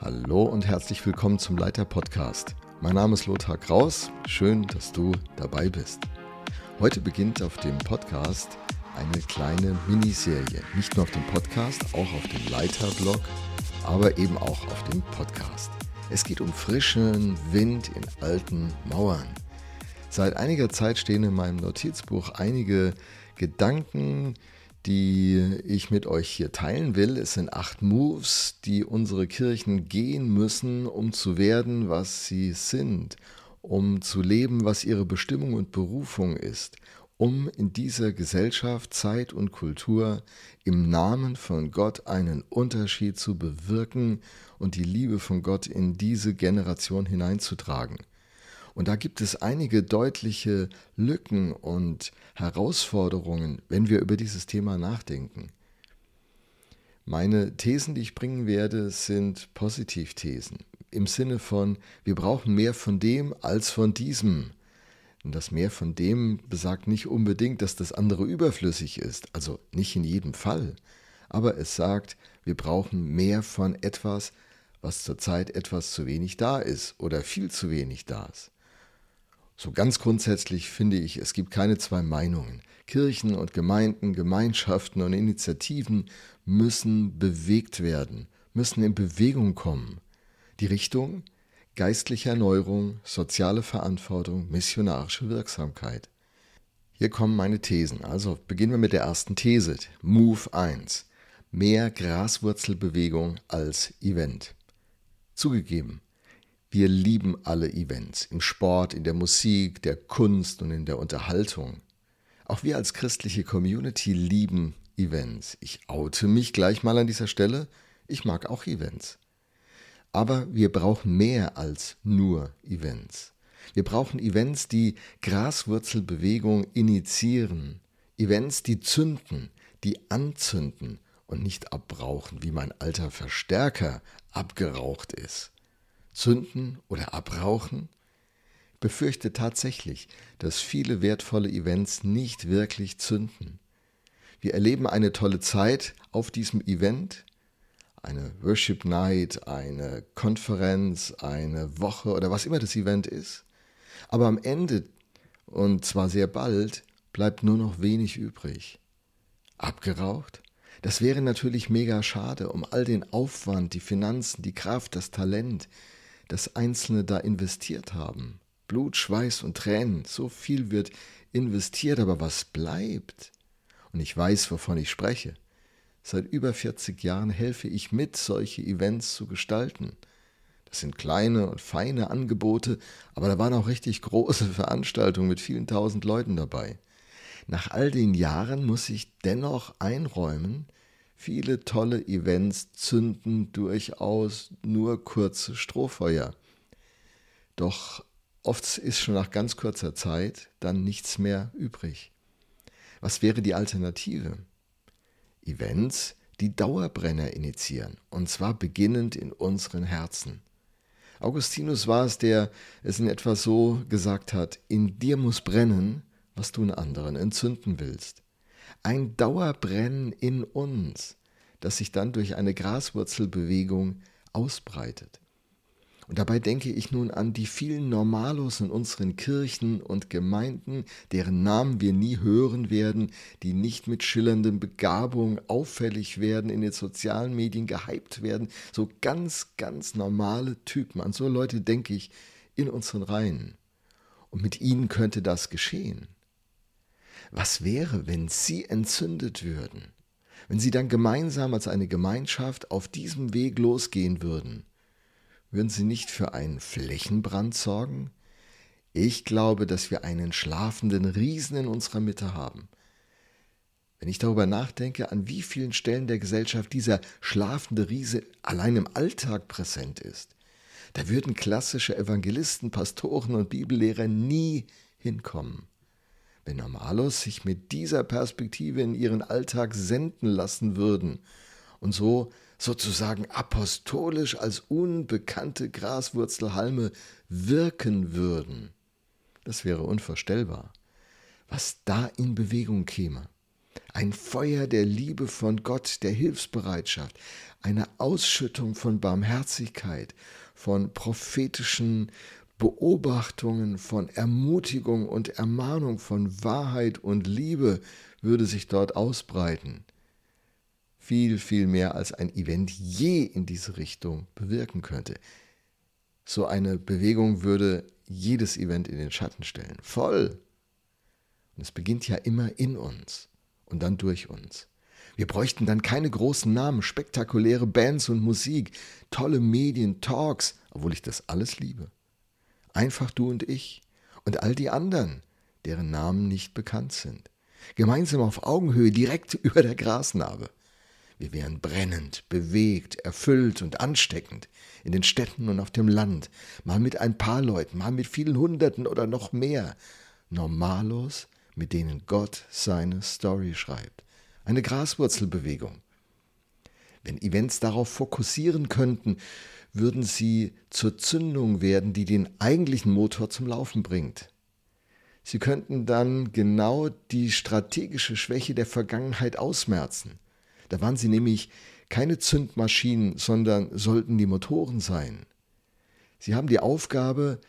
Hallo und herzlich willkommen zum Leiter Podcast. Mein Name ist Lothar Kraus. Schön, dass du dabei bist. Heute beginnt auf dem Podcast eine kleine Miniserie. Nicht nur auf dem Podcast, auch auf dem Leiter-Blog, aber eben auch auf dem Podcast. Es geht um frischen Wind in alten Mauern. Seit einiger Zeit stehen in meinem Notizbuch einige Gedanken, die ich mit euch hier teilen will. Es sind acht Moves, die unsere Kirchen gehen müssen, um zu werden, was sie sind, um zu leben, was ihre Bestimmung und Berufung ist, um in dieser Gesellschaft, Zeit und Kultur im Namen von Gott einen Unterschied zu bewirken und die Liebe von Gott in diese Generation hineinzutragen. Und da gibt es einige deutliche Lücken und Herausforderungen, wenn wir über dieses Thema nachdenken. Meine Thesen, die ich bringen werde, sind Positivthesen. Im Sinne von, wir brauchen mehr von dem als von diesem. Und das mehr von dem besagt nicht unbedingt, dass das andere überflüssig ist, also nicht in jedem Fall. Aber es sagt, wir brauchen mehr von etwas, was zurzeit etwas zu wenig da ist oder viel zu wenig da ist. So ganz grundsätzlich finde ich, es gibt keine zwei Meinungen. Kirchen und Gemeinden, Gemeinschaften und Initiativen müssen bewegt werden, müssen in Bewegung kommen. Die Richtung geistliche Erneuerung, soziale Verantwortung, missionarische Wirksamkeit. Hier kommen meine Thesen. Also beginnen wir mit der ersten These. Move 1. Mehr Graswurzelbewegung als Event. Zugegeben, wir lieben alle Events, im Sport, in der Musik, der Kunst und in der Unterhaltung. Auch wir als christliche Community lieben Events. Ich oute mich gleich mal an dieser Stelle. Ich mag auch Events. Aber wir brauchen mehr als nur Events. Wir brauchen Events, die Graswurzelbewegung initiieren. Events, die zünden, die anzünden und nicht abbrauchen, wie mein alter Verstärker abgeraucht ist zünden oder abrauchen? befürchte tatsächlich, dass viele wertvolle Events nicht wirklich zünden. Wir erleben eine tolle Zeit auf diesem Event, eine Worship Night, eine Konferenz, eine Woche oder was immer das Event ist. Aber am Ende, und zwar sehr bald, bleibt nur noch wenig übrig. Abgeraucht? Das wäre natürlich mega schade um all den Aufwand, die Finanzen, die Kraft, das Talent, das Einzelne da investiert haben. Blut, Schweiß und Tränen, so viel wird investiert, aber was bleibt? Und ich weiß, wovon ich spreche. Seit über 40 Jahren helfe ich mit, solche Events zu gestalten. Das sind kleine und feine Angebote, aber da waren auch richtig große Veranstaltungen mit vielen tausend Leuten dabei. Nach all den Jahren muss ich dennoch einräumen, Viele tolle Events zünden durchaus nur kurze Strohfeuer. Doch oft ist schon nach ganz kurzer Zeit dann nichts mehr übrig. Was wäre die Alternative? Events, die Dauerbrenner initiieren, und zwar beginnend in unseren Herzen. Augustinus war es, der es in etwa so gesagt hat, in dir muss brennen, was du in anderen entzünden willst ein Dauerbrennen in uns, das sich dann durch eine Graswurzelbewegung ausbreitet. Und dabei denke ich nun an die vielen Normalos in unseren Kirchen und Gemeinden, deren Namen wir nie hören werden, die nicht mit schillernden Begabung auffällig werden, in den sozialen Medien gehypt werden. So ganz, ganz normale Typen. An so Leute denke ich in unseren Reihen. Und mit ihnen könnte das geschehen. Was wäre, wenn sie entzündet würden? Wenn sie dann gemeinsam als eine Gemeinschaft auf diesem Weg losgehen würden? Würden sie nicht für einen Flächenbrand sorgen? Ich glaube, dass wir einen schlafenden Riesen in unserer Mitte haben. Wenn ich darüber nachdenke, an wie vielen Stellen der Gesellschaft dieser schlafende Riese allein im Alltag präsent ist, da würden klassische Evangelisten, Pastoren und Bibellehrer nie hinkommen. Wenn Normalos sich mit dieser Perspektive in ihren Alltag senden lassen würden und so sozusagen apostolisch als unbekannte Graswurzelhalme wirken würden, das wäre unvorstellbar, was da in Bewegung käme. ein Feuer der Liebe von Gott, der Hilfsbereitschaft, eine Ausschüttung von Barmherzigkeit, von prophetischen Beobachtungen, von Ermutigung und Ermahnung, von Wahrheit und Liebe würde sich dort ausbreiten. Viel, viel mehr als ein Event je in diese Richtung bewirken könnte. So eine Bewegung würde jedes Event in den Schatten stellen. Voll. Und es beginnt ja immer in uns und dann durch uns. Wir bräuchten dann keine großen Namen, spektakuläre Bands und Musik, tolle Medien, Talks, obwohl ich das alles liebe. Einfach du und ich und all die anderen, deren Namen nicht bekannt sind. Gemeinsam auf Augenhöhe, direkt über der Grasnarbe. Wir wären brennend, bewegt, erfüllt und ansteckend in den Städten und auf dem Land, mal mit ein paar Leuten, mal mit vielen Hunderten oder noch mehr, normalos, mit denen Gott seine Story schreibt. Eine Graswurzelbewegung. Wenn Events darauf fokussieren könnten, würden sie zur Zündung werden, die den eigentlichen Motor zum Laufen bringt. Sie könnten dann genau die strategische Schwäche der Vergangenheit ausmerzen. Da waren sie nämlich keine Zündmaschinen, sondern sollten die Motoren sein. Sie haben die Aufgabe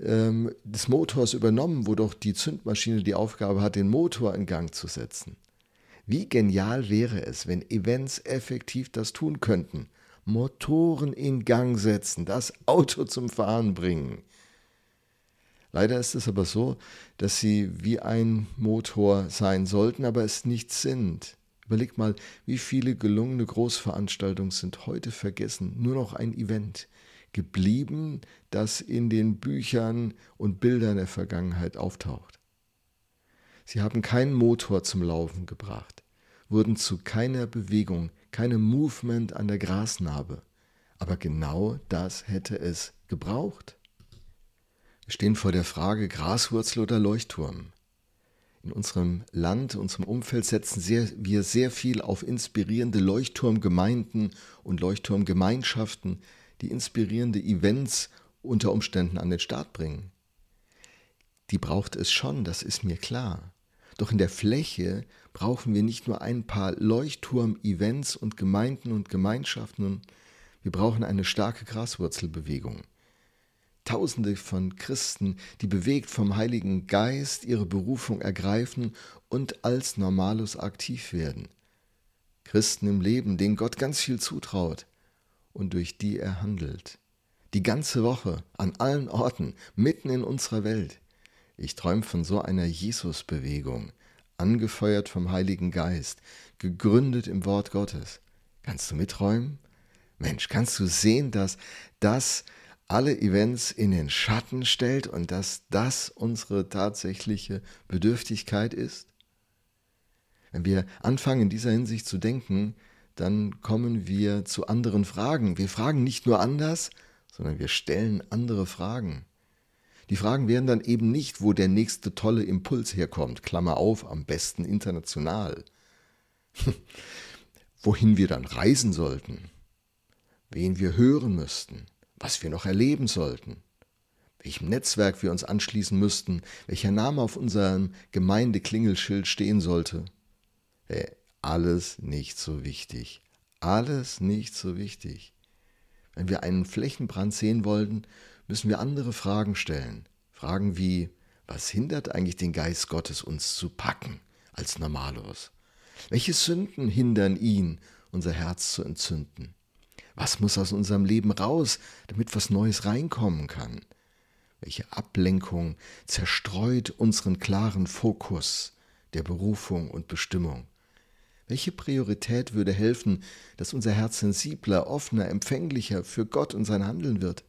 ähm, des Motors übernommen, wo doch die Zündmaschine die Aufgabe hat, den Motor in Gang zu setzen. Wie genial wäre es, wenn Events effektiv das tun könnten. Motoren in Gang setzen, das Auto zum Fahren bringen. Leider ist es aber so, dass sie wie ein Motor sein sollten, aber es nicht sind. Überleg mal, wie viele gelungene Großveranstaltungen sind heute vergessen, nur noch ein Event geblieben, das in den Büchern und Bildern der Vergangenheit auftaucht. Sie haben keinen Motor zum Laufen gebracht, wurden zu keiner Bewegung, keinem Movement an der Grasnarbe, aber genau das hätte es gebraucht. Wir stehen vor der Frage Graswurzel oder Leuchtturm in unserem Land, unserem Umfeld setzen sehr, wir sehr viel auf inspirierende Leuchtturmgemeinden und Leuchtturmgemeinschaften, die inspirierende Events unter Umständen an den Start bringen. Die braucht es schon, das ist mir klar. Doch in der Fläche brauchen wir nicht nur ein paar Leuchtturm-Events und Gemeinden und Gemeinschaften, wir brauchen eine starke Graswurzelbewegung. Tausende von Christen, die bewegt vom Heiligen Geist ihre Berufung ergreifen und als Normalus aktiv werden. Christen im Leben, denen Gott ganz viel zutraut und durch die er handelt. Die ganze Woche, an allen Orten, mitten in unserer Welt. Ich träume von so einer Jesusbewegung, angefeuert vom Heiligen Geist, gegründet im Wort Gottes. Kannst du mitträumen? Mensch, kannst du sehen, dass das alle Events in den Schatten stellt und dass das unsere tatsächliche Bedürftigkeit ist? Wenn wir anfangen in dieser Hinsicht zu denken, dann kommen wir zu anderen Fragen. Wir fragen nicht nur anders, sondern wir stellen andere Fragen. Die Fragen wären dann eben nicht, wo der nächste tolle Impuls herkommt, Klammer auf, am besten international. Wohin wir dann reisen sollten, wen wir hören müssten, was wir noch erleben sollten, welchem Netzwerk wir uns anschließen müssten, welcher Name auf unserem Gemeindeklingelschild stehen sollte. Hey, alles nicht so wichtig. Alles nicht so wichtig. Wenn wir einen Flächenbrand sehen wollen, müssen wir andere Fragen stellen. Fragen wie, was hindert eigentlich den Geist Gottes, uns zu packen als Normalos? Welche Sünden hindern ihn, unser Herz zu entzünden? Was muss aus unserem Leben raus, damit was Neues reinkommen kann? Welche Ablenkung zerstreut unseren klaren Fokus der Berufung und Bestimmung? Welche Priorität würde helfen, dass unser Herz sensibler, offener, empfänglicher für Gott und sein Handeln wird?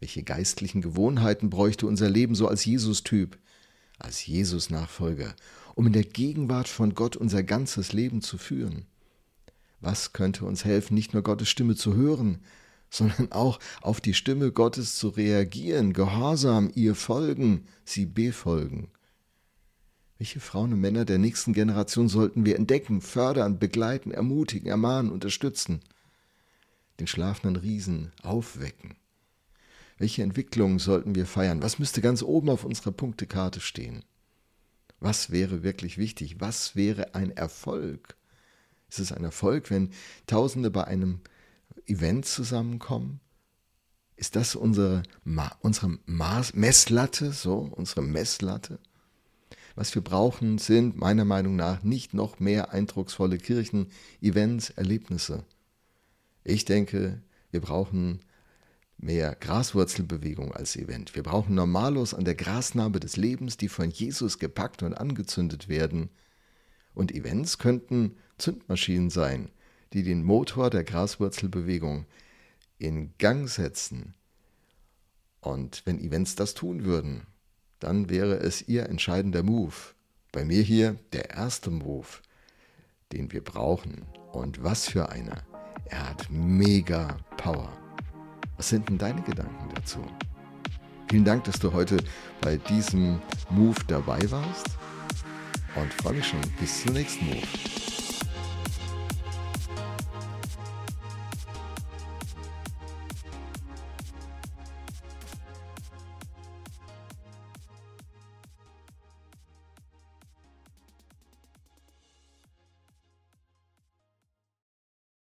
Welche geistlichen Gewohnheiten bräuchte unser Leben so als Jesus-Typ, als Jesus-Nachfolger, um in der Gegenwart von Gott unser ganzes Leben zu führen? Was könnte uns helfen, nicht nur Gottes Stimme zu hören, sondern auch auf die Stimme Gottes zu reagieren, gehorsam ihr folgen, sie befolgen? Welche Frauen und Männer der nächsten Generation sollten wir entdecken, fördern, begleiten, ermutigen, ermahnen, unterstützen? Den schlafenden Riesen aufwecken? Welche Entwicklungen sollten wir feiern? Was müsste ganz oben auf unserer Punktekarte stehen? Was wäre wirklich wichtig? Was wäre ein Erfolg? Ist es ein Erfolg, wenn Tausende bei einem Event zusammenkommen? Ist das unsere, unsere Maß, Messlatte, so, unsere Messlatte? Was wir brauchen, sind meiner Meinung nach nicht noch mehr eindrucksvolle Kirchen, Events, Erlebnisse. Ich denke, wir brauchen mehr Graswurzelbewegung als Event. Wir brauchen Normalos an der Grasnarbe des Lebens, die von Jesus gepackt und angezündet werden. Und Events könnten Zündmaschinen sein, die den Motor der Graswurzelbewegung in Gang setzen. Und wenn Events das tun würden, dann wäre es ihr entscheidender Move. Bei mir hier der erste Move, den wir brauchen. Und was für einer. Er hat mega Power. Was sind denn deine Gedanken dazu? Vielen Dank, dass du heute bei diesem Move dabei warst und freue mich schon bis zum nächsten Move.